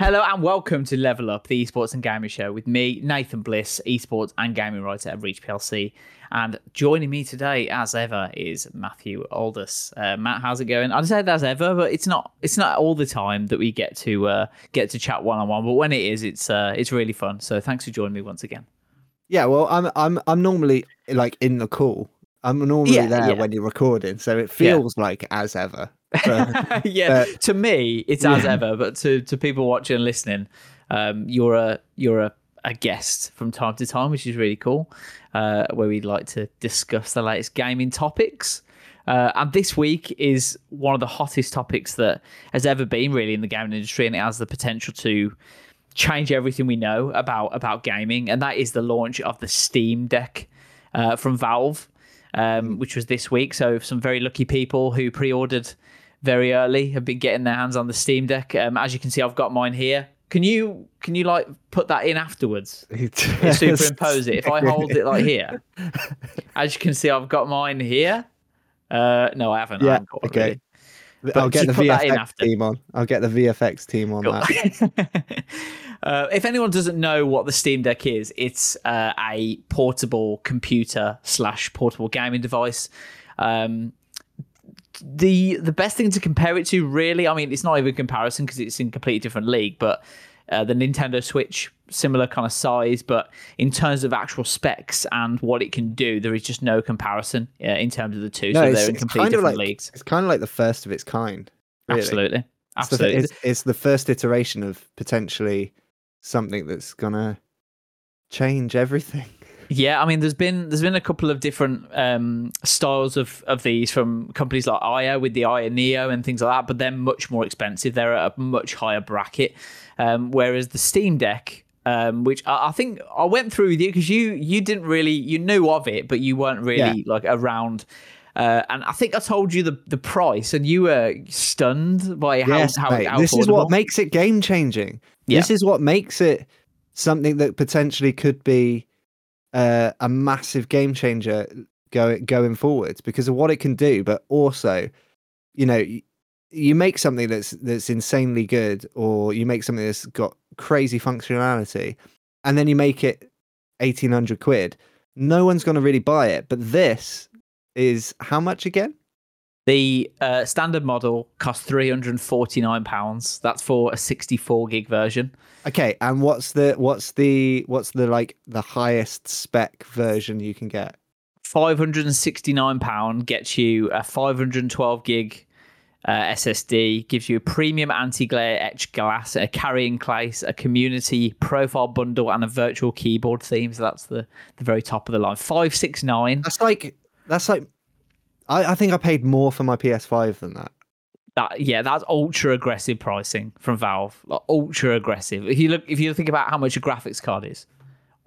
Hello and welcome to Level Up, the esports and gaming show with me, Nathan Bliss, esports and gaming writer at Reach PLC. And joining me today, as ever, is Matthew Aldous. Uh, Matt, how's it going? I'd say as ever, but it's not. It's not all the time that we get to uh, get to chat one on one. But when it is, it's uh, it's really fun. So thanks for joining me once again. Yeah, well, I'm I'm I'm normally like in the call. I'm normally Yeah, there yeah. when you're recording, so it feels like as ever. But, yeah, to me, it's as ever, but to, to people watching and listening, um, you're a you're a, a guest from time to time, which is really cool. Uh, where we'd like to discuss the latest gaming topics. Uh, and this week is one of the hottest topics that has ever been really in the gaming industry, and it has the potential to change everything we know about about gaming, and that is the launch of the Steam Deck uh, from Valve, um, which was this week. So some very lucky people who pre-ordered very early have been getting their hands on the Steam Deck. Um, as you can see, I've got mine here. Can you can you like put that in afterwards? Superimpose it. If I hold it like here, as you can see, I've got mine here. Uh, no, I haven't. I Yeah, haven't got it, okay. really. I'll get the VFX after. team on. I'll get the VFX team on Cool. that. uh, if anyone doesn't know what the Steam Deck is, it's uh, a portable computer slash portable gaming device. Um, the the best thing to compare it to, really, I mean, it's not even a comparison because it's in a completely different league, but uh, the Nintendo Switch, similar kind of size, but in terms of actual specs and what it can do, there is just no comparison uh, in terms of the two. so they're in completely different like leagues. it's kind of like the first of its kind. Really. Absolutely. It's the, Absolutely. it's, it's the first iteration of potentially something that's gonna change everything. Yeah, I mean, there's been there's been a couple of different um, styles of of these from companies like Aya with the Aya Neo and things like that, but they're much more expensive. They're at a much higher bracket. Um, whereas the Steam Deck, um, which I, I think I went through with you because you you didn't really you knew of it, but you weren't really Yeah. like around. Uh, and I think I told you the, the price, and you were stunned by how, yes, how, mate. how this is what makes it game changing. Yeah. This is what makes it something that potentially could be uh, a massive game changer going going forwards because of what it can do, but also, you know, y- you make something that's that's insanely good, or you make something that's got crazy functionality, and then you make it eighteen hundred quid. No one's going to really buy it, but this is how much again? The uh, standard model costs three hundred and forty nine pounds. That's for a sixty four gig version. Okay, and what's the what's the what's the like the highest spec version you can get? Five hundred and sixty nine pound gets you a five hundred and twelve gig uh, SSD. Gives you a premium anti glare etched glass, a carrying case, a community profile bundle, and a virtual keyboard theme. So that's the the very top of the line. Five six nine. That's like that's like I, I think I paid more for my PS5 than that. That yeah, that's ultra aggressive pricing from Valve. Like ultra aggressive. If you look, if you think about how much a graphics card is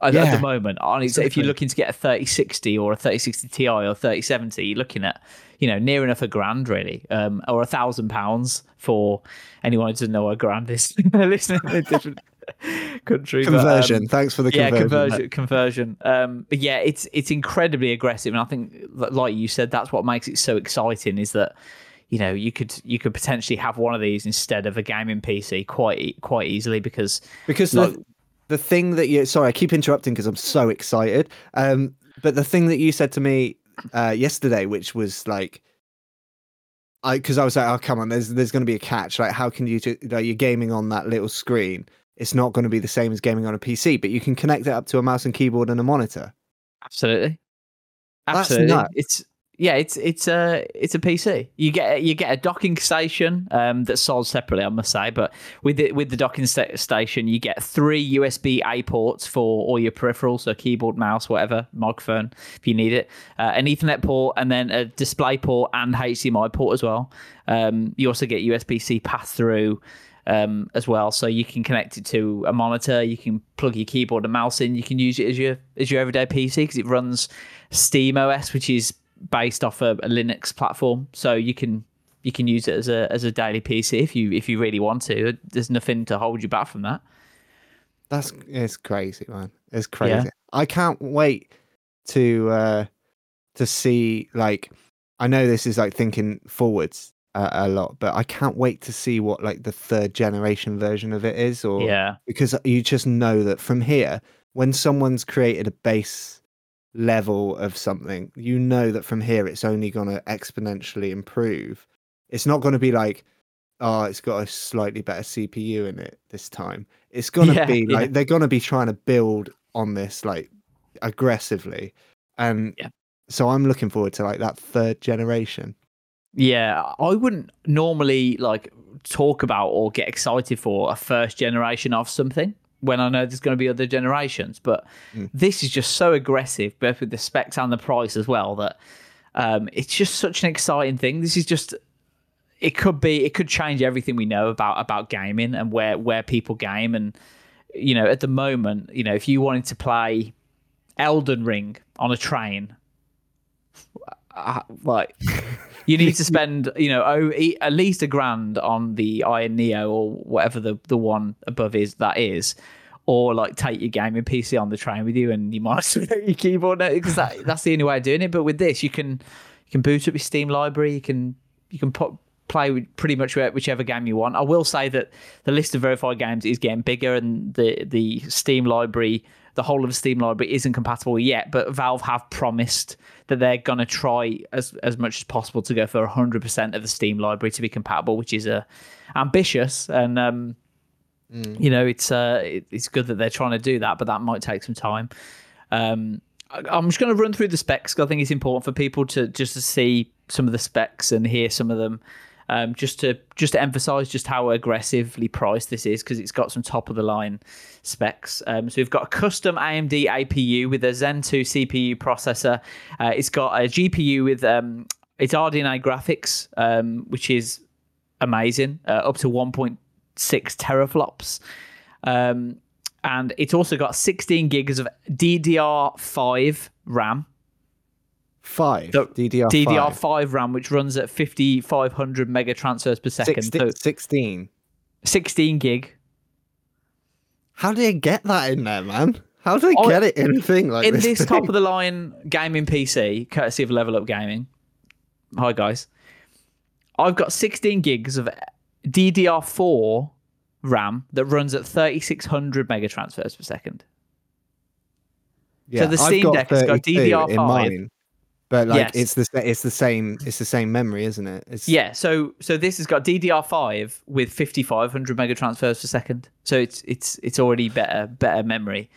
at, at the moment, honestly, if you're looking to get a 3060 or a 3060 Ti or 3070, you're looking at you know near enough a grand really, um, or a thousand pounds for anyone who doesn't know what a grand is. listening in a different country. but, um, Conversion. Thanks for the yeah, conversion. conversion. Conversion. Um, but yeah, it's it's incredibly aggressive, and I think, like you said, that's what makes it so exciting. Is that you know you could you could potentially have one of these instead of a gaming PC quite quite easily because Because like- the the thing that you sorry, I keep interrupting because I'm so excited. Um, but the thing that you said to me uh, yesterday, which was like, I because I was like, oh come on, there's there's going to be a catch. Like, how can you do, like you're gaming on that little screen? It's not going to be the same as gaming on a PC, but you can connect it up to a mouse and keyboard and a monitor. absolutely, absolutely, it's yeah, it's it's a it's a PC. You get you get a docking station um, that's sold separately, I must say. But with the with the docking sta- station, you get three USB A ports for all your peripherals, so keyboard, mouse, whatever, microphone if you need it, uh, an Ethernet port, and then a display port and HDMI port as well. Um, you also get USB C pass through. Um, as well. So you can connect it to a monitor. You can plug your keyboard and mouse in. You can use it as your as your everyday PC because it runs Steam OS, which is based off a, a, Linux platform. So you can you can use it as a as a daily PC if you if you really want to. There's nothing to hold you back from that. That's it's crazy, man. It's crazy. Yeah. I can't wait to uh to see like I know this is like thinking forwards uh, a lot, but I can't wait to see what like the third generation version of it is or yeah. because you just know that from here when someone's created a base level of something, you know that from here it's only going to exponentially improve. It's not going to be like oh, it's got a slightly better CPU in it this time. It's gonna yeah, be like yeah. they're gonna be trying to build on this like aggressively, and yeah. so I'm looking forward to like that third generation. Yeah, I wouldn't normally like talk about or get excited for a first generation of something when I know there's going to be other generations, but mm. this is just so aggressive, both with the specs and the price as well, that um, it's just such an exciting thing. This is just it could be it could change everything we know about about gaming and where where people game and you know at the moment you know if you wanted to play Elden Ring on a train uh, like you need to spend you know oh, at least a grand on the Aya Neo or whatever the the one above is that is or like take your gaming PC on the train with you and you might as well your keyboard because that, that's the only way of doing it but with this you can you can boot up your Steam library you can you can put play with pretty much whichever game you want. I will say that the list of verified games is getting bigger, and the the Steam library, the whole of the Steam library, isn't compatible yet. But Valve have promised that they're gonna try as as much as possible to go for hundred percent of the Steam library to be compatible, which is uh, ambitious and. Um, mm. You know, it's uh, it, it's good that they're trying to do that, but that might take some time. Um, I'm just going to run through the specs. Because I think it's important for people to just to see some of the specs and hear some of them um, just to just to emphasize just how aggressively priced this is because it's got some top of the line specs. Um, so we've got a custom AMD APU with a Zen 2 CPU processor. Uh, it's got a GPU with um, its RDNA graphics, um, which is amazing, uh, up to 1.6 teraflops. Um, and it's also got 16 gigs of DDR5 RAM Five DDR DDR5 RAM, which runs at 5500 mega transfers per second. 16, so 16. 16 gig. How do you get that in there, man? How do they oh, get it in a thing like this? in this? this top of the line gaming PC, courtesy of Level Up Gaming. Hi guys, I've got 16 gigs of DDR4 RAM that runs at 3600 mega transfers per second. Yeah, so the Steam Deck has got DDR5 but like yes. it's the it's the same it's the same memory, isn't it? It's... Yeah. So so this has got DDR5 with 5500 mega transfers per second. So it's it's it's already better better memory.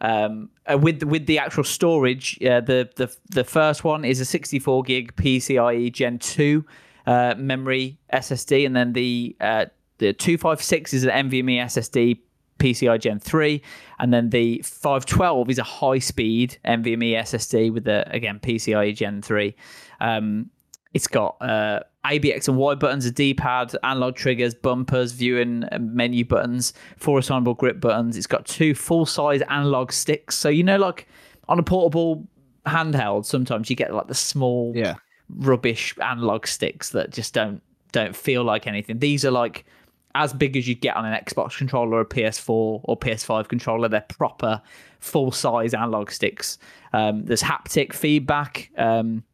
Um, uh, with with the actual storage, uh, the the the first one is a 64 gig PCIe Gen 2 uh, memory SSD, and then the uh, the 256 is an NVMe SSD PCI Gen 3. And then the 512 is a high speed NVMe SSD with the, again, PCIe Gen 3. Um, it's got uh, ABX and Y buttons, a D pad, analog triggers, bumpers, viewing menu buttons, four assignable grip buttons. It's got two full size analog sticks. So, you know, like on a portable handheld, sometimes you get like the small, yeah. rubbish analog sticks that just don't don't feel like anything. These are like as big as you get on an Xbox controller a PS4 or PS5 controller. They're proper full size analog sticks. Um, there's haptic feedback. Um,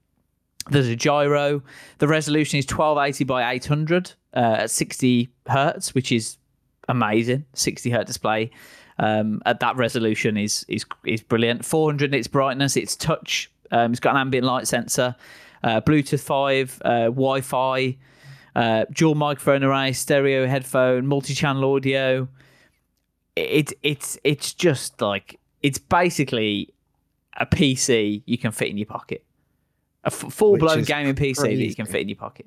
there's a gyro. The resolution is 1280 by 800 uh, at 60 hertz, which is amazing. 60 hertz display um, at that resolution is is is brilliant. 400 nits brightness. It's touch. Um, it's got an ambient light sensor. Uh, Bluetooth 5, uh, Wi-Fi uh, dual microphone array, stereo headphone, multi-channel audio. It's it's it's just like it's basically a PC you can fit in your pocket, a f- full-blown gaming PC crazy. that you can fit in your pocket.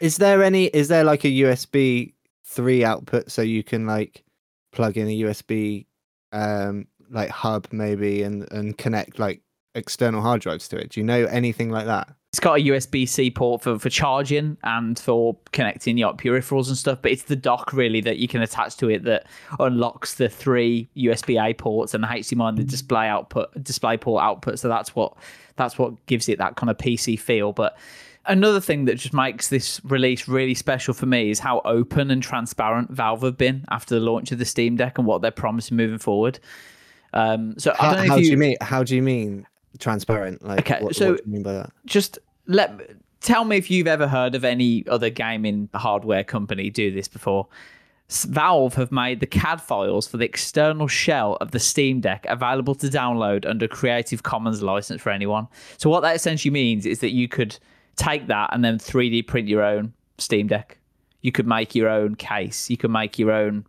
Is there any? Is there like a USB three output so you can like plug in a USB um like hub maybe and and connect like external hard drives to it? Do you know anything like that? It's got a USB C port for, for charging and for connecting your peripherals and stuff, but it's the dock really that you can attach to it that unlocks the three USB A ports and the HDMI and the display output display port output. So that's what that's what gives it that kind of PC feel. But another thing that just makes this release really special for me is how open and transparent Valve have been after the launch of the Steam Deck and what they're promising moving forward. Um, so How, I don't know how if do you, you mean? How do you mean transparent? Like, Okay, what, so- what do you mean by that? just let tell me if you've ever heard of any other gaming hardware company do this before. Valve have made the CAD files for the external shell of the Steam Deck available to download under Creative Commons license for anyone. So what that essentially means is that you could take that and then 3D print your own Steam Deck. You could make your own case. You could make your own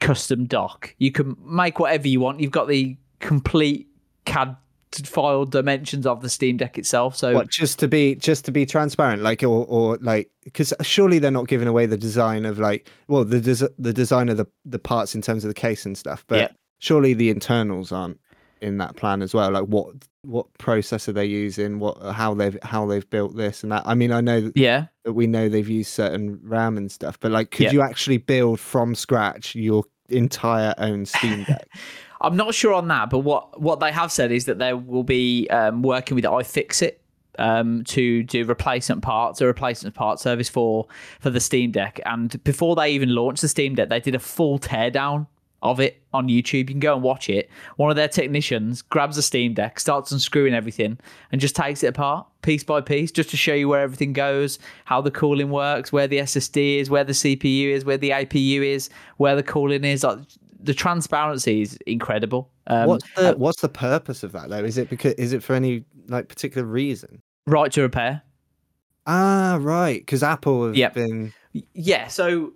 custom dock. You can make whatever you want. You've got the complete CAD file dimensions of the Steam Deck itself. So What just to be just to be transparent, like or or like because surely they're not giving away the design of like well the des- the design of the the parts in terms of the case and stuff, but Yeah. surely the internals aren't in that plan as well. Like what what processor they're using, what how they've how they've built this and that. I mean, I know that yeah, that we know they've used certain RAM and stuff, but like, could Yeah. you actually build from scratch your entire own Steam Deck? I'm not sure on that, but what what they have said is that they will be um, working with iFixit um, to do replacement parts, a replacement part service for for the Steam Deck. And before they even launched the Steam Deck, they did a full teardown of it on YouTube. You can go and watch it. One of their technicians grabs a Steam Deck, starts unscrewing everything, and just takes it apart piece by piece, just to show you where everything goes, how the cooling works, where the SSD is, where the CPU is, where the APU is, where the cooling is. Like, the transparency is incredible. Um, what's the what's the purpose of that though? Is it because is it for any like particular reason? right to repair. Ah, right. Because Apple have Yep. been Yeah, so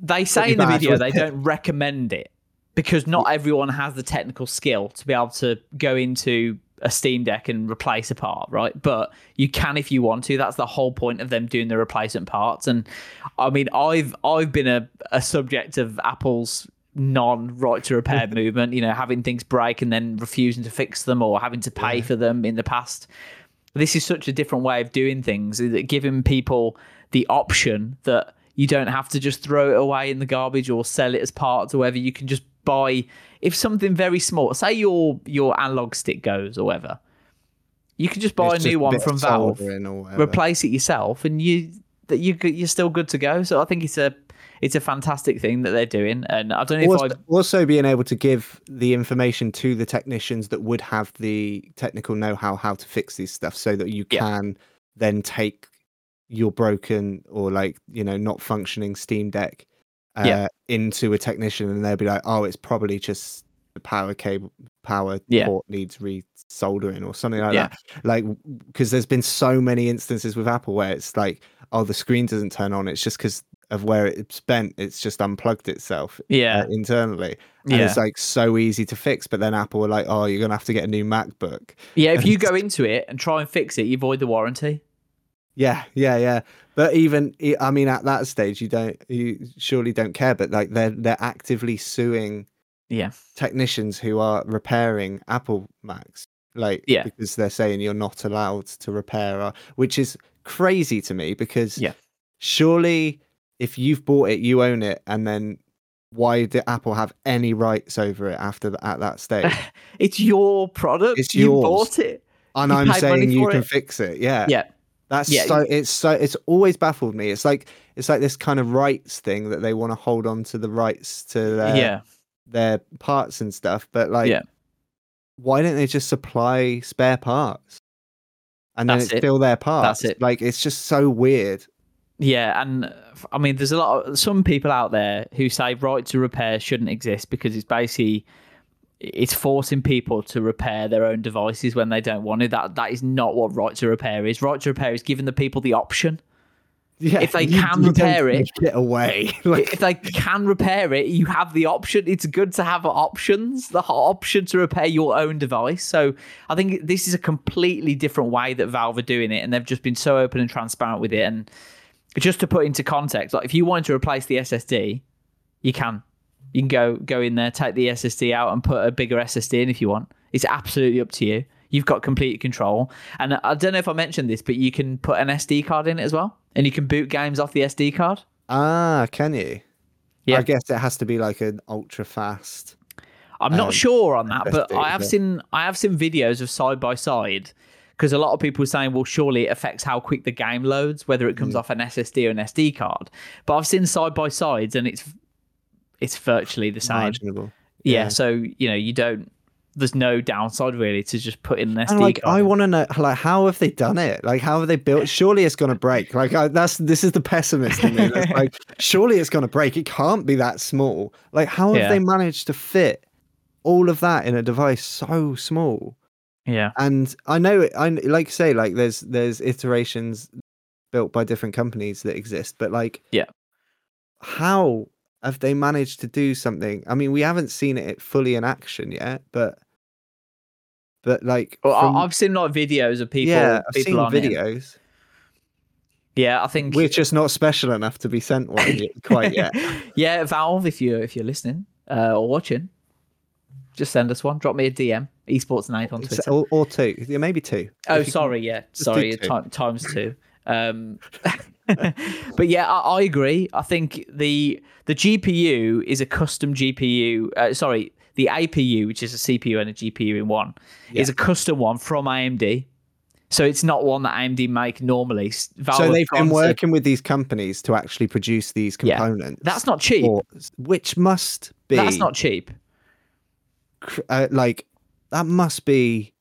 they say in the video they don't recommend it because not everyone has the technical skill to be able to go into a Steam Deck and replace a part, right? But you can if you want to. That's the whole point of them doing the replacement parts. And I mean, I've I've been a, a subject of Apple's non right to repair movement, you know, having things break and then refusing to fix them or having to pay for them in the past. This is such a different way of doing things that giving people the option that you don't have to just throw it away in the garbage or sell it as parts or whatever. You can just buy if something very small say your your analog stick goes or whatever you can just buy it's a new one from valve soldering or whatever. replace it yourself and you that you you're still good to go. So i think it's a it's a fantastic thing that they're doing and i don't know if also, i also being able to give the information to the technicians that would have the technical know-how how to fix these stuff so that you Yeah. can then take your broken or like you know not functioning steam deck uh, Yeah. into a technician and they'll be like oh it's probably just the power cable power Yeah. port needs re-soldering or something like Yeah. that like because there's been so many instances with apple where it's like oh the screen doesn't turn on it's just because of where it's bent it's just unplugged itself yeah uh, internally. And Yeah. it's like so easy to fix, but then Apple were like, "Oh, you're gonna have to get a new MacBook." yeah if you go into it and try and fix it you void the warranty Yeah, yeah, yeah. But even i mean, at that stage, you don't, you surely don't care. But like, they're they're actively suing yeah technicians who are repairing Apple Macs, like, Yeah. because they're saying you're not allowed to repair, uh, which is crazy to me. Because Yeah. surely, if you've bought it, you own it, and then why did Apple have any rights over it after the, at that stage? it's your product It's you yours. bought it and You I'm saying you can it. fix it. Yeah, yeah That's Yeah, so. It's so. It's always baffled me. It's like it's like this kind of rights thing that they want to hold on to the rights to their yeah their parts and stuff. But like, Yeah. why don't they just supply spare parts? And then That's it's it. still their parts. it. Like it's just so weird. Yeah, and I mean, there's a lot of some people out there who say right to repair shouldn't exist because it's basically it's forcing people to repair their own devices when they don't want it. That that is not what right to repair is. Right to repair is giving the people the option. Yeah, If they you- can you repair it- get away. like, if they can repair it, you have the option. It's good to have options, the option to repair your own device. So I think this is a completely different way that Valve are doing it, and they've just been so open and transparent with it. And just to put into context, like if you wanted to replace the SSD, you can. You can go go in there, take the SSD out, and put a bigger SSD in if you want. It's absolutely up to you. You've got complete control. And I don't know if I mentioned this, but you can put an SD card in it as well. And you can boot games off the SD card. Ah, can you? Yeah. I guess it has to be like an ultra fast. I'm not Um, sure on that, but I have seen I have seen videos of side by side because a lot of people are saying, well, surely it affects how quick the game loads, whether it comes Mm. off an SSD or an SD card. But I've seen side by sides, and it's it's virtually the same. Yeah. yeah. So you know, you don't. There's no downside really to just put in an SD And like, card. I want to know, like, how have they done it? Like, how have they built? Surely it's gonna break. Like, I, that's this is the pessimist in me. That's like, surely it's gonna break. It can't be that small. Like, how have Yeah. they managed to fit all of that in a device so small? Yeah. And I know, it, I like you say, like, there's there's iterations built by different companies that exist, but like, Yeah. how have they managed to do something? I mean, we haven't seen it fully in action yet, but but like, Well, from- I've seen like videos of people. yeah, I've people seen on it. videos. Yeah, I think We're just not special enough to be sent one yet, quite yet. yeah, Valve, if you if you're listening uh, or watching, just send us one. Drop me a DM, esports night on Twitter. or, or two, yeah, maybe two. Oh, you can- sorry, yeah, sorry, times two. Um, but yeah, I, I agree. I think the the GPU is a custom GPU. Uh, sorry, the APU, which is a CPU and a GPU in one, is a custom one from AMD. So it's not one that AMD make normally. Valve So they've been to- working with these companies to actually produce these Yeah. components. That's not cheap. or- which must be That's not cheap. uh, like that must be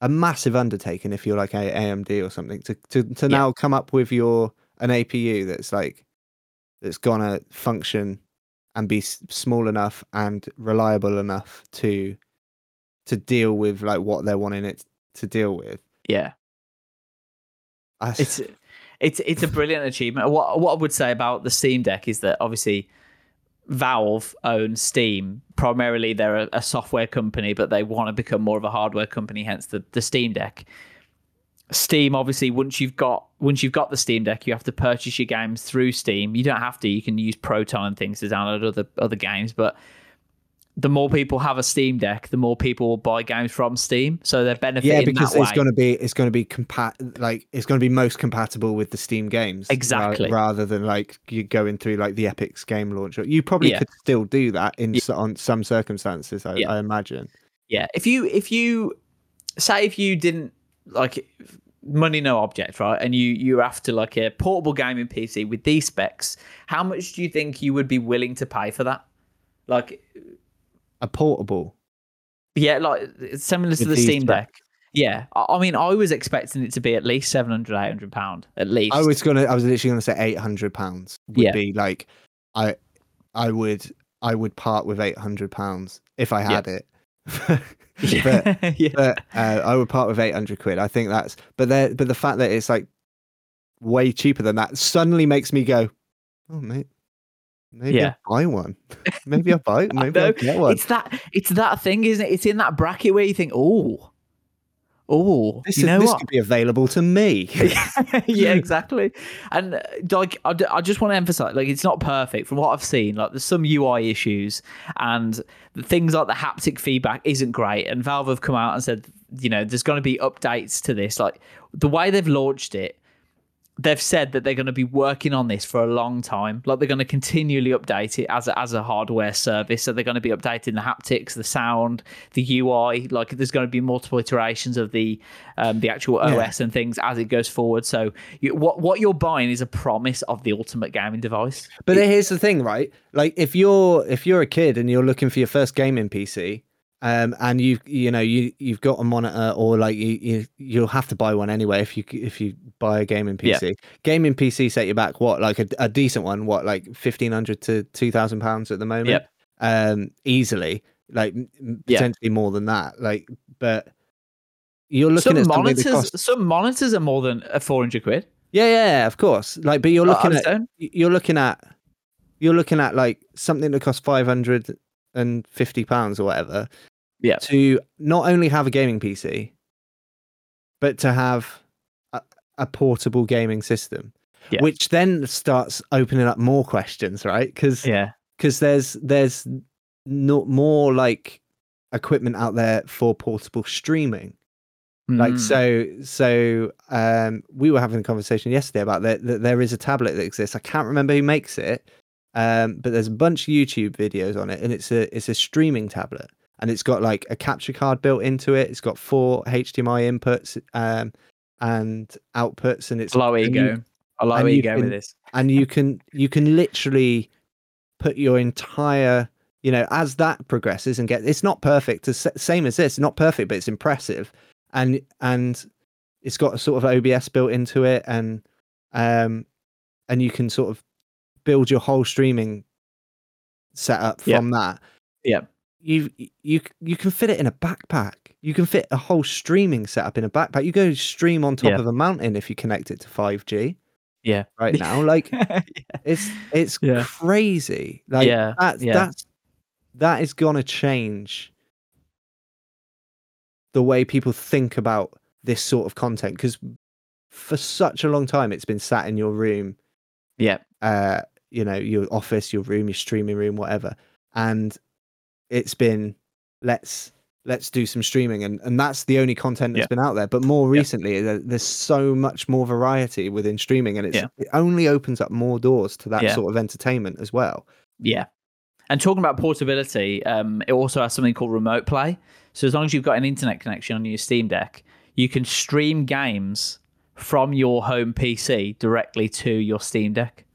a massive undertaking if you're like a AMD or something to to, to now come up with your an APU that's like that's gonna function and be s- small enough and reliable enough to to deal with like what they're wanting it to deal with. Yeah. I it's it's it's a brilliant achievement. What what I would say about the Steam Deck is that obviously Valve owns Steam. Primarily, they're a, a software company, but they want to become more of a hardware company. Hence the the Steam Deck. Steam, obviously, once you've got once you've got the Steam Deck, you have to purchase your games through Steam. You don't have to; you can use Proton and things to download other other games. But the more people have a Steam Deck, the more people will buy games from Steam. So they're benefiting yeah, because that it's going to be it's going to be compat like it's going to be most compatible with the Steam games, ra- Exactly. rather than like you going through like the Epic's game launcher. You probably Yeah. could still do that in s on some circumstances. I, Yeah. I imagine. Yeah, if you if you say if you didn't like money no object, right, and you you're after like a portable gaming PC with these specs, how much do you think you would be willing to pay for that? Like, A portable. yeah, like it's similar to the Steam. Deck. Yeah, I, I mean, I was expecting it to be at least 700 800 pound at least. I was gonna. I was literally gonna say eight hundred pounds would Yeah. be like, I, I would, I would part with eight hundred pounds if I Yeah. had it. but yeah. but uh, I would part with eight hundred quid. I think that's. But there, but the fact that it's like way cheaper than that suddenly makes me go, oh mate, maybe Yeah. I'll buy one. maybe I'll buy. Maybe I'll get one. It's that it's that thing, isn't it? It's in that bracket where you think, oh, oh, This, you is, know this could be available to me. yeah, exactly. And uh, like, I just want to emphasize, like, it's not perfect from what I've seen. Like, there's some UI issues, and the things like the haptic feedback isn't great. And Valve have come out and said, you know, there's going to be updates to this. Like, the way they've launched it, they've said that they're going to be working on this for a long time. Like, they're going to continually update it as a, as a hardware service. So they're going to be updating the haptics, the sound, the UI. Like, there's going to be multiple iterations of the um, the actual Yeah. OS and things as it goes forward. So you, what what you're buying is a promise of the ultimate gaming device. But here's the thing, right? Like if you're if you're a kid and you're looking for your first gaming PC, um, and you you know you you've got a monitor or like you, you you'll have to buy one anyway if you if you buy a gaming Yeah. PC. Gaming PC set you back what like a, a decent one, what like fifteen hundred to two thousand pounds at the moment, Yep. um, easily like m- Yeah. potentially more than that. Like, but you're looking Some at monitors, costs some monitors are more than a 400 quid. yeah, yeah, yeah, of course. Like, but you're looking at you're looking at you're looking at like something that costs five hundred and fifty pounds or whatever. Yeah. To not only have a gaming PC, but to have a, a portable gaming system, Yeah. which then starts opening up more questions, right? Because Yeah. because there's there's no more like equipment out there for portable streaming. Like Mm. so, so um, we were having a conversation yesterday about that, that there is a tablet that exists. I can't remember who makes it, um, but there's a bunch of YouTube videos on it, and it's a it's a streaming tablet, and it's got like a capture card built into it. It's got four HDMI inputs um, and outputs, and it's low and you- ego. A low and you ego with this. and you can you can literally put your entire you know as that progresses and get it's not perfect the same as this not perfect but it's impressive and and it's got a sort of obs built into it and um and you can sort of build your whole streaming setup Yeah. from that Yeah. you you you can fit it in a backpack you can fit a whole streaming setup in a backpack you go stream on top Yeah. of a mountain if you connect it to 5g Yeah. right now like yeah. it's it's crazy. Like Yeah, that's yeah. that's that is gonna change the way people think about this sort of content because for such a long time it's been sat in your room, Yeah. uh, you know, your office, your room, your streaming room, whatever, and it's been let's let's do some streaming and and that's the only content that's Yeah. been out there but more recently there, there's so much more variety within streaming and it's Yeah. it only opens up more doors to that Yeah. sort of entertainment as well Yeah. And talking about portability, um, it also has something called remote play. So as long as you've got an internet connection on your Steam Deck, you can stream games from your home PC directly to your Steam Deck.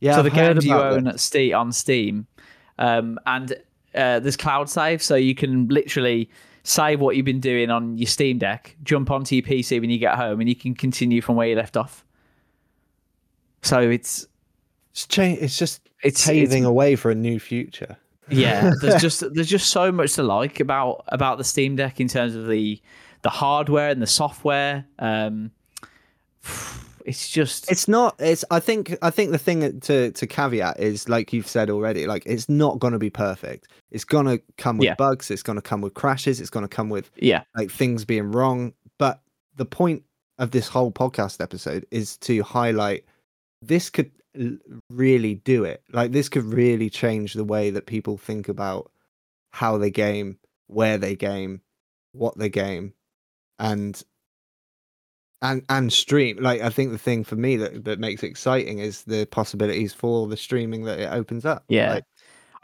Yeah so I've the games you own this. at Steam on Steam, um, and uh, there's cloud save, so you can literally save what you've been doing on your Steam Deck, jump onto your PC when you get home, and you can continue from where you left off. So it's it's, cha- it's just it's paving it's, a way for a new future yeah. There's just there's just so much to like about about the Steam Deck in terms of the the hardware and the software. Um, it's just it's not it's i think i think the thing to to caveat is like you've said already like it's not going to be perfect. It's going to come with Yeah. bugs it's going to come with crashes it's going to come with yeah. like things being wrong. But the point of this whole podcast episode is to highlight this could really do it. Like this could really change the way that people think about how they game where they game what they game and and and stream like i think the thing for me that that makes it exciting is the possibilities for the streaming that it opens up Yeah. Like,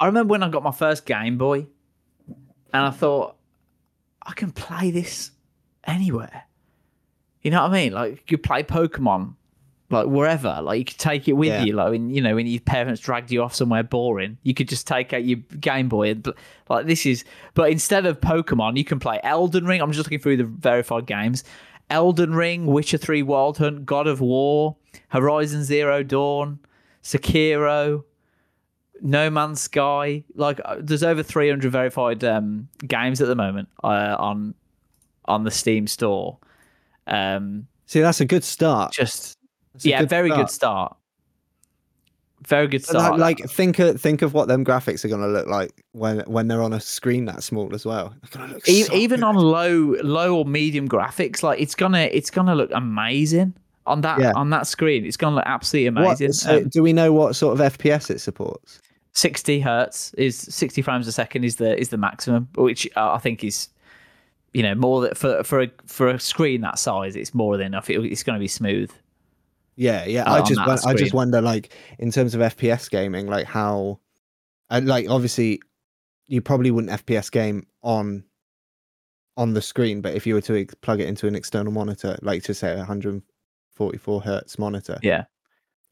I remember when I got my first Game Boy, and I thought I can play this anywhere. You know what I mean? Like you play Pokemon, like wherever. Like you could take it with Yeah. you. Like when you know when your parents dragged you off somewhere boring, you could just take out your Game Boy and like this is. But instead of Pokemon, you can play Elden Ring. I'm just looking through the verified games. Elden Ring, Witcher 3 Wild Hunt, God of War, Horizon Zero Dawn, Sekiro, no Man's Sky. Like, uh, there's over 300 verified um, games at the moment uh, on on the Steam store. Um, see that's a good start just That's a yeah, very good start. Start. Very good But like- start. like think of think of what them graphics are going to look like when when they're on a screen that small as well E- so even good. on low low or medium graphics, like it's gonna it's gonna look amazing on that Yeah. on that screen. It's gonna look absolutely What- amazing. so Um, do we know what sort of fps it supports 60 hertz is 60 frames a second is the is the maximum which uh, i think is you know more that for for a for a screen that size it's more than enough it, it's going to be smooth Yeah, yeah. I just won- I just wonder, like, in terms of FPS gaming, like how, and like obviously, you probably wouldn't FPS game on on the screen, but if you were to ex- plug it into an external monitor, like to say a 144 hertz monitor, yeah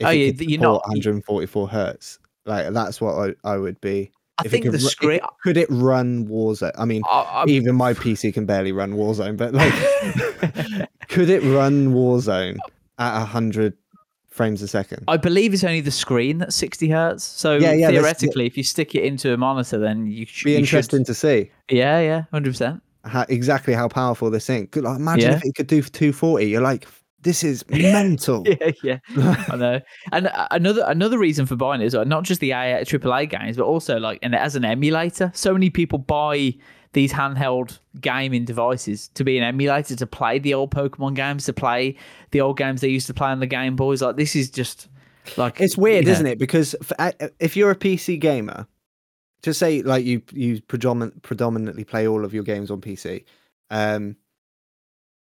if Oh, yeah, you're not- 144 hertz, like that's what I, I would be. i If it think could the screen it- could it run Warzone? I mean, I, even my PC can barely run Warzone, but like, could it run Warzone at 100 frames a second? I believe it's only the screen that's 60 hertz so Yeah, yeah, theoretically if you stick it into a monitor then you, sh- be you interesting should to see yeah yeah 100% how, exactly how powerful this thing. Could like, imagine Yeah. if it could do 240. You're like, this is mental. yeah, yeah, I know. And uh, another another reason for buying it is not just the AAA games, but also like and as an emulator. So many people buy these handheld gaming devices to be an emulator to play the old Pokemon games, to play the old games they used to play on the Game Boys. Like this is just like It's weird, isn't it? Because if you're a PC gamer, just say like you you predominant, predominantly play all of your games on PC. Um,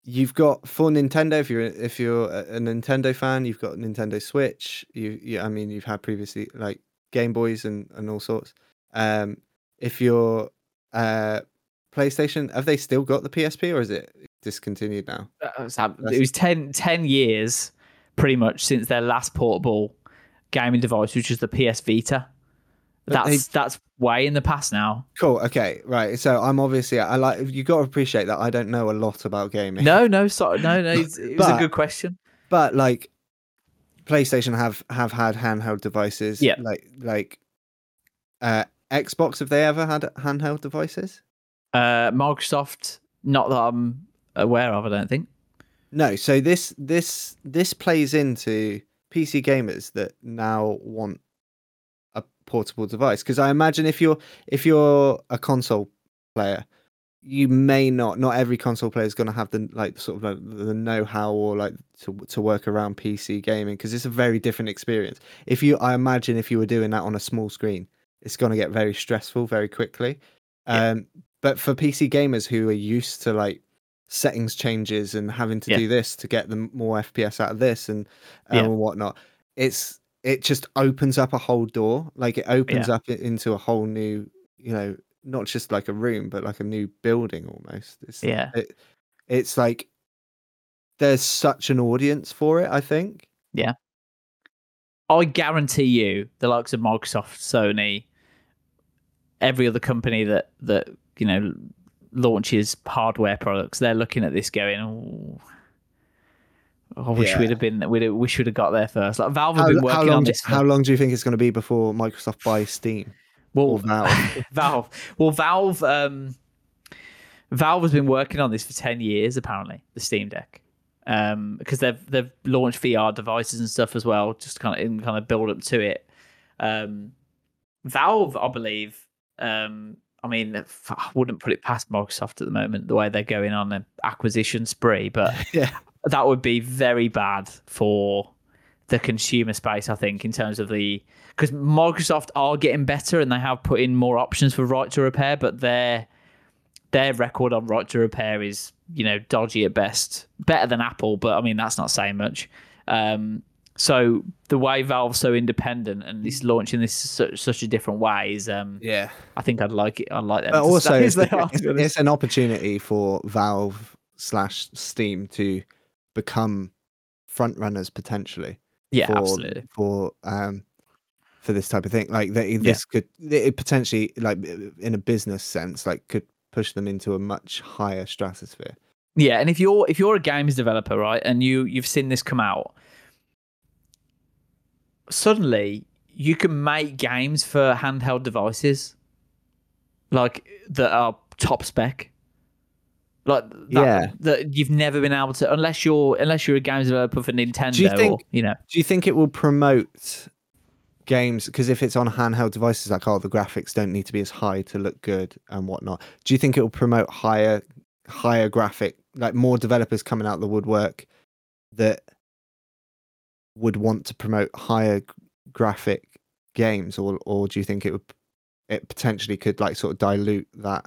you've got for Nintendo if you're if you're a, a Nintendo fan, you've got Nintendo Switch. You, you I mean you've had previously like Game Boys and and all sorts. Um, if you're uh PlayStation, have they still got the PSP or is it discontinued now? Uh, it was 10, 10 years pretty much since their last portable gaming device, which was the PS Vita. That's they... that's way in the past now. Cool. Okay. Right. So I'm obviously I like you got to appreciate that I don't know a lot about gaming. No. No. Sorry. No. No. It was but, a good question. But like, PlayStation have have had handheld devices. Yeah. Like like, uh, Xbox have they ever had handheld devices? Uh, Microsoft, not that I'm aware of. I don't think. No. So this this this plays into PC gamers that now want a portable device because i imagine if you're if you're a console player you may not not every console player is going to have the like sort of like the know-how or like to, to work around pc gaming because it's a very different experience if you i imagine if you were doing that on a small screen it's going to get very stressful very quickly yeah. um but for pc gamers who are used to like settings changes and having to yeah. do this to get them more fps out of this and, um, and yeah. whatnot it's it just opens up a whole door. Like it opens yeah. up into a whole new, you know, not just like a room, but like a new building almost. It's, yeah. It, it's like there's such an audience for it, I think. Yeah. I guarantee you, the likes of Microsoft, Sony, every other company that that you know launches hardware products, they're looking at this going, oh, I wish yeah. we'd have been. We'd have, we'd have got there first. Like Valve have been working how long, on this. For... How long do you think it's going to be before Microsoft buys Steam? Well, Valve. Valve. Well, Valve. Um, Valve has been working on this for ten years. Apparently, the Steam Deck, um, because they've they've launched VR devices and stuff as well, just kind of in kind of build up to it. Um, Valve, I believe. Um, I mean, I wouldn't put it past Microsoft at the moment the way they're going on an acquisition spree, but yeah that would be very bad for the consumer space, I think, in terms of the because Microsoft are getting better and they have put in more options for right to repair, but their their record on right to repair is you know dodgy at best. Better than Apple, but I mean that's not saying much. Um, so the way Valve's so independent and is launching this such, such a different way is, um, yeah, I think I'd like it. I'd like that. But also, it's, it's an opportunity for Valve slash Steam to become front runners potentially. Yeah, for, absolutely. For um for this type of thing, like they, this yeah. could it potentially like in a business sense, like could push them into a much higher stratosphere. Yeah, and if you're if you're a games developer, right, and you you've seen this come out, suddenly you can make games for handheld devices, like that are top spec. Like that, yeah. that you've never been able to unless you're unless you're a games developer for Nintendo do you think, or, you know. do you think it will promote games? Because if it's on handheld devices like oh the graphics don't need to be as high to look good and whatnot. Do you think it will promote higher higher graphic like more developers coming out the woodwork that would want to promote higher graphic games or or do you think it would it potentially could like sort of dilute that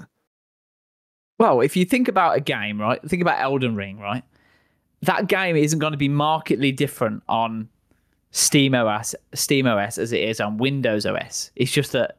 well, if you think about a game, right? Think about Elden Ring, right? That game isn't going to be markedly different on Steam OS, Steam OS as it is on Windows OS. It's just that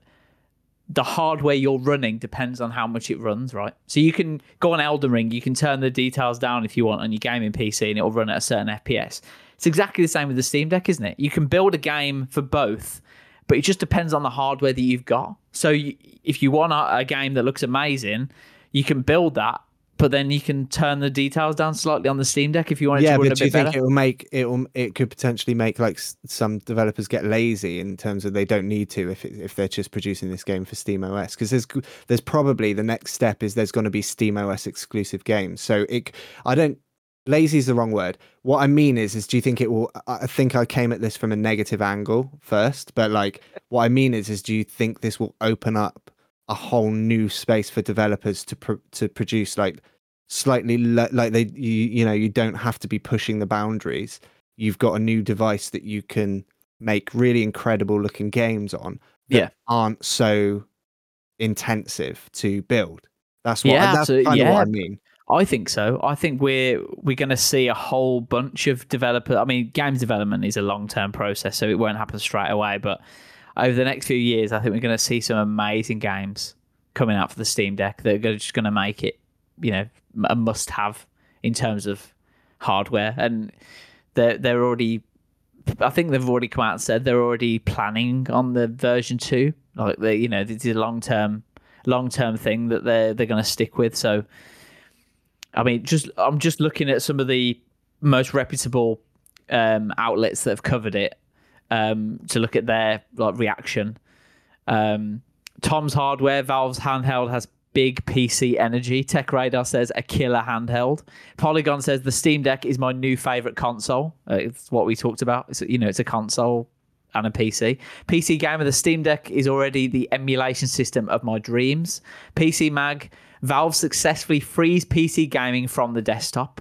the hardware you're running depends on how much it runs, right? So you can go on Elden Ring, you can turn the details down if you want on your gaming PC and it'll run at a certain FPS. It's exactly the same with the Steam Deck, isn't it? You can build a game for both, but it just depends on the hardware that you've got. So you, if you want a, a game that looks amazing, you can build that but then you can turn the details down slightly on the Steam Deck if you want yeah, to run but a do you think better. it will make it will it could potentially make like some developers get lazy in terms of they don't need to if it, if they're just producing this game for Steam OS because there's there's probably the next step is there's going to be Steam OS exclusive games. So it I don't lazy is the wrong word. What I mean is is do you think it will I think I came at this from a negative angle first, but like what I mean is is do you think this will open up a whole new space for developers to pro- to produce like slightly le- like they you, you know you don't have to be pushing the boundaries you've got a new device that you can make really incredible looking games on yeah aren't so intensive to build. That's what. Yeah, that's absolutely, kind of yeah. what I mean. I think so. I think we're we're going to see a whole bunch of developer. I mean, games development is a long term process, so it won't happen straight away. But over the next few years, I think we're going to see some amazing games coming out for the Steam Deck that are just going to make it, you know, a must have in terms of hardware. And they're they're already, I think they've already come out and said they're already planning on the version two. Like they, you know, this is a long term long term thing that they're they're going to stick with. So. I mean, just I'm just looking at some of the most reputable um, outlets that have covered it um, to look at their like reaction. Um, Tom's Hardware, Valve's handheld has big PC energy. Tech Radar says a killer handheld. Polygon says the Steam Deck is my new favorite console. Uh, it's what we talked about. It's, you know, it's a console and a PC. PC Gamer, the Steam Deck is already the emulation system of my dreams. PC Mag, Valve successfully frees PC gaming from the desktop.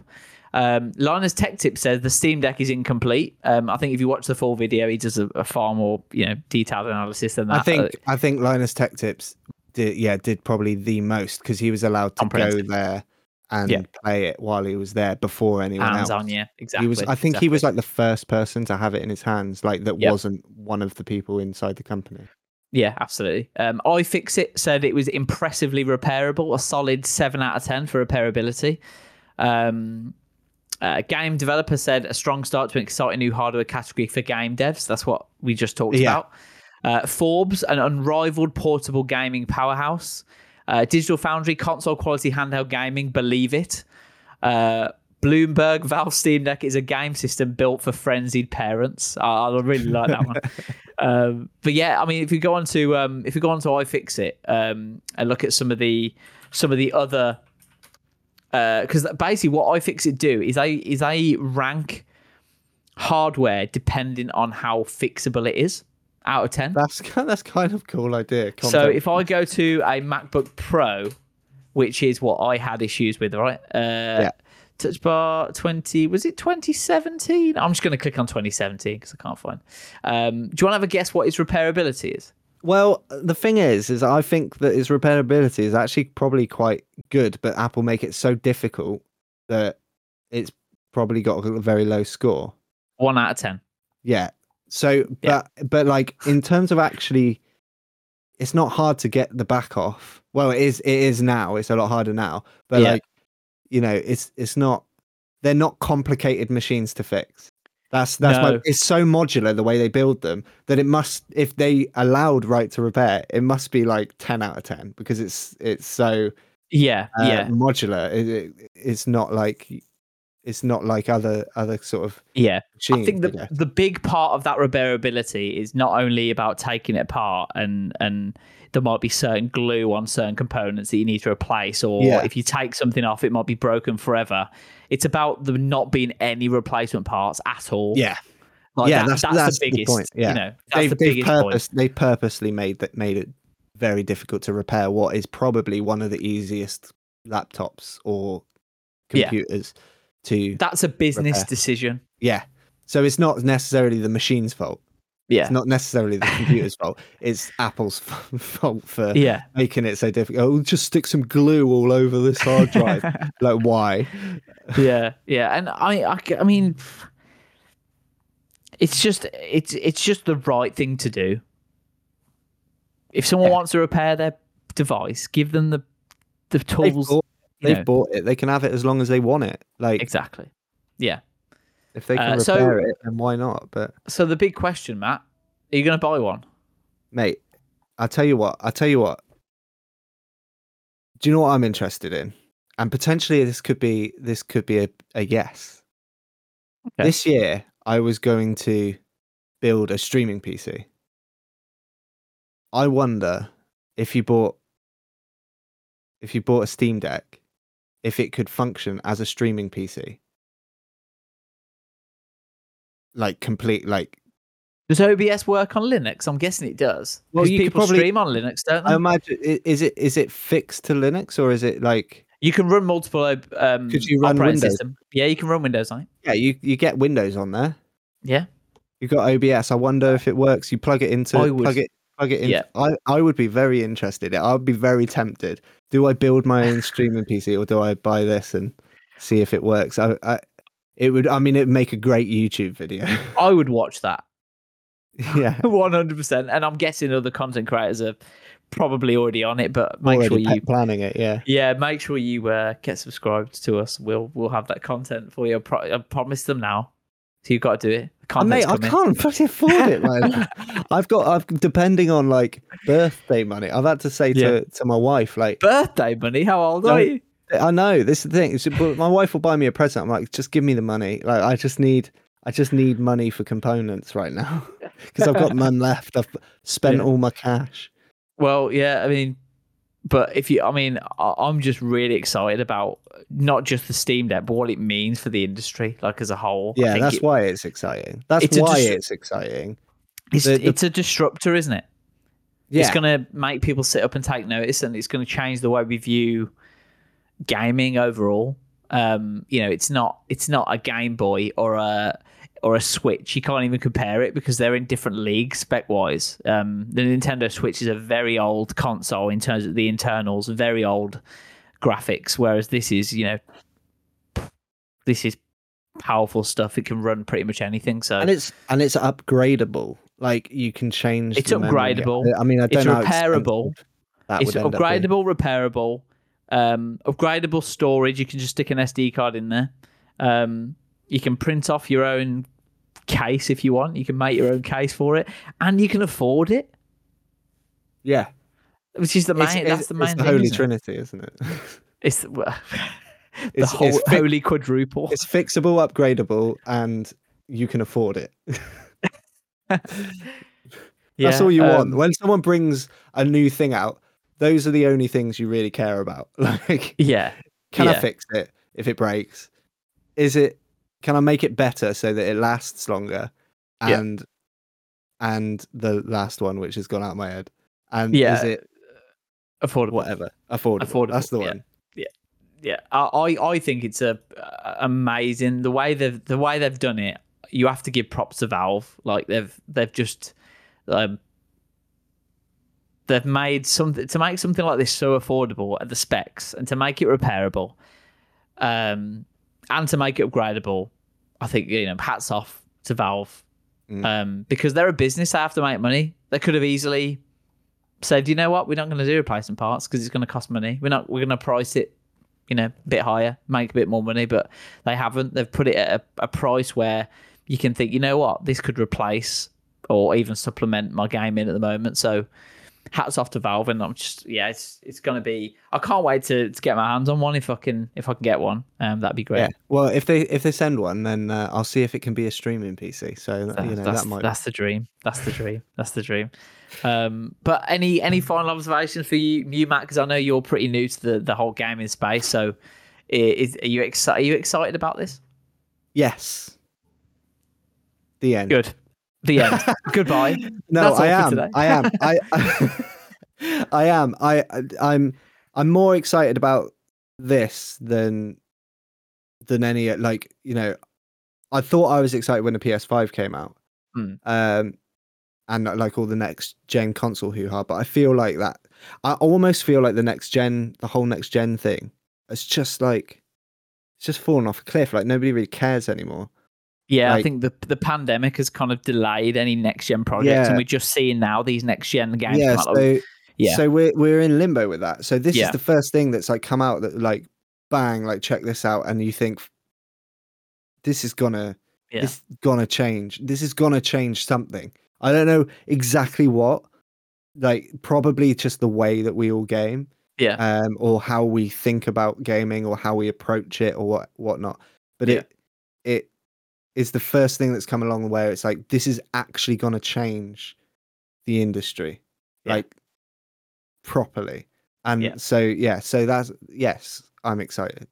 Um, Linus Tech Tip says the Steam Deck is incomplete. Um, I think if you watch the full video, he does a, a far more you know detailed analysis than that. I think Uh, I think Linus Tech Tips did yeah did probably the most because he was allowed to go there and Yeah. play it while he was there before anyone hands else. on, yeah, exactly. He was. I think he was like the first person to have it in his hands, like that Yep. wasn't one of the people inside the company. Yeah, absolutely. Um, iFixit said it was impressively repairable, a solid 7 out of 10 for repairability. Um, uh, game developer said a strong start to an exciting new hardware category for game devs. That's what we just talked Yeah. about. Uh, Forbes, an unrivaled portable gaming powerhouse. Uh, Digital Foundry, console quality handheld gaming, believe it. Uh, Bloomberg, Valve Steam Deck is a game system built for frenzied parents. I, I really like that one. um, but yeah, I mean, if you go on to um, if you go on to iFixit um, and look at some of the some of the other because basically what iFixit do is they is they rank hardware depending on how fixable it is out of ten. That's that's kind of cool idea. So if I go to a MacBook Pro, which is what I had issues with, right? Uh, Touch bar 20, was it 2017? I'm just going to click on 2017 because I can't find. Um, do you want to have a guess what its repairability is? Well, the thing is, is I think that its repairability is actually probably quite good, but Apple make it so difficult that it's probably got a very low score. One out of 10. Yeah. So, Yeah. but but like in terms of actually, it's not hard to get the back off. Well, it is. It is now. It's a lot harder now. But Yeah. like, you know, it's it's not. They're not complicated machines to fix. That's that's No. my, it's so modular the way they build them that it must if they allowed right to repair it must be like 10 out of 10 because it's it's so Yeah, uh, yeah, modular it, it- it's not like it's not like other other sort of yeah. machines I think I the guess. the big part of that repairability is not only about taking it apart and and there might be certain glue on certain components that you need to replace, or Yeah. if you take something off, it might be broken forever. It's about there not being any replacement parts at all. yeah Like yeah, that- that's- that's, that's the the biggest. point, yeah. you know, that's they've, the they've biggest point. purpose, they purposely made that made it very difficult to repair what is probably one of the easiest laptops or Yeah. computers to That's a business repair. decision. yeah so it's not necessarily the machine's fault Yeah, it's not necessarily the computer's fault it's apple's fault for yeah. making it so difficult oh just stick some glue all over this hard drive like why yeah, yeah, and I, I, I mean, it's just, it's, it's just the right thing to do. If someone Yeah. wants to repair their device, give them the, the they've, tools. bought, they've bought it they can have it as long as they want it like Exactly. Yeah. If they can Uh, so- repair it then why not? But So the big question, Matt, are you going to buy one? mate i'll tell you what i'll tell you what. Do you know what i'm interested in? And potentially this could be this could be a, a yes. Okay. this year i was going to build a streaming pc i wonder if you bought if you bought a steam deck if it could function as a streaming pc like complete like Does OBS work on Linux? I'm guessing it does. Well, you people probably- stream on Linux, don't they? i imagine is it is it fixed to linux or is it like you can run multiple um, Could you run operating Windows? system. Yeah, you can run Windows on it. Yeah, you, you get Windows on there. Yeah. You've got OBS. I wonder if it works. You plug it into I would- plug it plug it in. Yeah. I, I would be very interested. I would be very tempted. Do I build my own streaming PC or do I buy this and see if it works? I, I it would. I mean, it'd make a great YouTube video. I would watch that. yeah, One hundred percent. And I'm guessing other content creators are probably already on it, but make already sure you planning it. Yeah, Yeah, make sure you uh, get subscribed to us. We'll we'll have that content for you. I, pro- I promise them now. So you've got to do it. Mate, I can't bloody afford it, man. I've got. I've depending on like birthday money. I've had to say to Yeah. to my wife like. Birthday money. How old No. are you? I know this is the thing. My wife will buy me a present. I'm like, just give me the money. Like, I just need, I just need money for components right now because I've got none left. I've spent Yeah. all my cash. Well, yeah. I mean, but if you, I mean, I'm just really excited about not just the Steam Deck, but what it means for the industry, like as a whole. I Yeah, that's it- why it's exciting. That's It's why dis- it's exciting. it's, the- the- it's a disruptor, isn't it? Yeah, It's going to make people sit up and take notice, and it's going to change the way we view gaming overall. Um, you know, it's not it's not a Game Boy or a or a Switch. You can't even compare it because they're in different leagues spec wise. Um, the Nintendo Switch is a very old console in terms of the internals, very old graphics, whereas this is you know this is powerful stuff. It can run pretty much anything. So and it's and it's upgradable. Like you can change. It's memory. upgradable. I mean, I don't It's know. repairable. it's would end up being. upgradable, repairable, um, upgradable storage. You can just stick an SD card in there. Um, you can print off your own case if you want. You can make your own case for it, and you can afford it, Yeah, which is the main. It's- that's the main It's the thing. Holy isn't? Trinity, isn't it? It's the, the It's- whole it's fi- holy quadruple. it's fixable, upgradable, and you can afford it. That's Yeah, all you um, want. When someone brings a new thing out, those are the only things you really care about. Like, Yeah, can I fix it if it breaks? Is it? Can I make it better so that it lasts longer? Yeah. And and the last one, which has gone out of my head, and Yeah, is it affordable. whatever affordable? Affordable, That's the yeah. one. yeah yeah. I I think it's a, a- amazing the way they've the way they've done it you have to give props to valve like they've they've just um they've made something to make something like this so affordable at the specs and to make it repairable um and to make it upgradable i think you know hats off to valve Mm. um because they're a business they have to make money they could have easily said you know what we're not going to do replacement parts because it's going to cost money we're not we're going to price it you know, a bit higher, make a bit more money, but they haven't. They've put it at a, a price where you can think, you know what, this could replace or even supplement my game in at the moment. So hats off to Valve, and I'm just yeah, it's it's gonna be. I can't wait to, to get my hands on one if I can if I can get one. Um, that'd be great. Yeah. Well, if they if they send one, then uh, I'll see if it can be a streaming PC. So That- you know that's, that might. that's the dream. That's the dream. That's the dream. Um, but any any final observations for you, you Matt? Because I know you're pretty new to the, the whole gaming space. So, is are you excited? Are you excited about this? Yes. The end. Good. The end. Goodbye. No, I am. I am. I, I, I am. I, I'm. I'm more excited about this than than any like you know. I thought I was excited when the PS5 came out, Hmm. um, and like all the next gen console hoo ha. But I feel like that. I almost feel like the next gen, the whole next gen thing, it's just like it's just fallen off a cliff. Like nobody really cares anymore. Yeah, I think the the pandemic has kind of delayed any next gen projects, Yeah. and we're just seeing now these next gen games. yeah, so yeah. so we're we're in limbo with that. So this Yeah. is the first thing that's like come out that like bang, like check this out, and you think this is gonna Yeah. this gonna change. This is gonna change something. I don't know exactly what. Like probably just the way that we all game, yeah, um, or how we think about gaming, or how we approach it, or what whatnot. But it is the first thing that's come along the way. it's like this is actually gonna change the industry, Yeah. like properly. And Yeah. so yeah, so that's yes, I'm excited,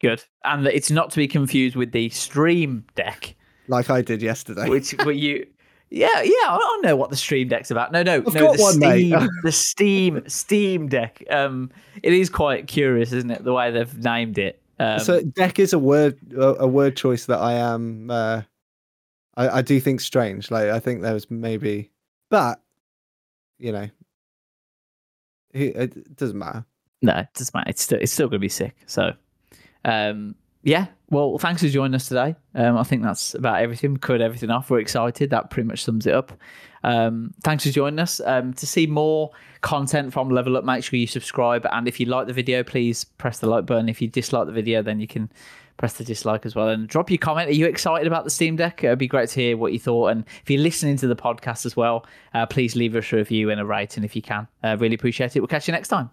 good. And it's not to be confused with the Stream Deck, like I did yesterday. which were you. Yeah, yeah, I know what the Stream Deck's about. No, no, I've no. the one. Steam, the Steam, Steam Deck. Um, it is quite curious, isn't it? The way they've named it. Um, so deck is a word a, word choice that I am uh, I, I do think strange. Like I think there was maybe, but you know, it doesn't matter. No, it doesn't matter. It's still it's still going to be sick. So, um, yeah. Well, thanks for joining us today. Um, I think that's about everything. We covered everything off. We're excited. That pretty much sums it up. Um, thanks for joining us. Um, to see more content from Level Up, make sure you subscribe. And if you like the video, please press the like button. If you dislike the video, then you can press the dislike as well and drop your comment. Are you excited about the Steam Deck? It'd be great to hear what you thought. And if you're listening to the podcast as well, uh, please leave us a review and a rating if you can. Uh, really appreciate it. We'll catch you next time.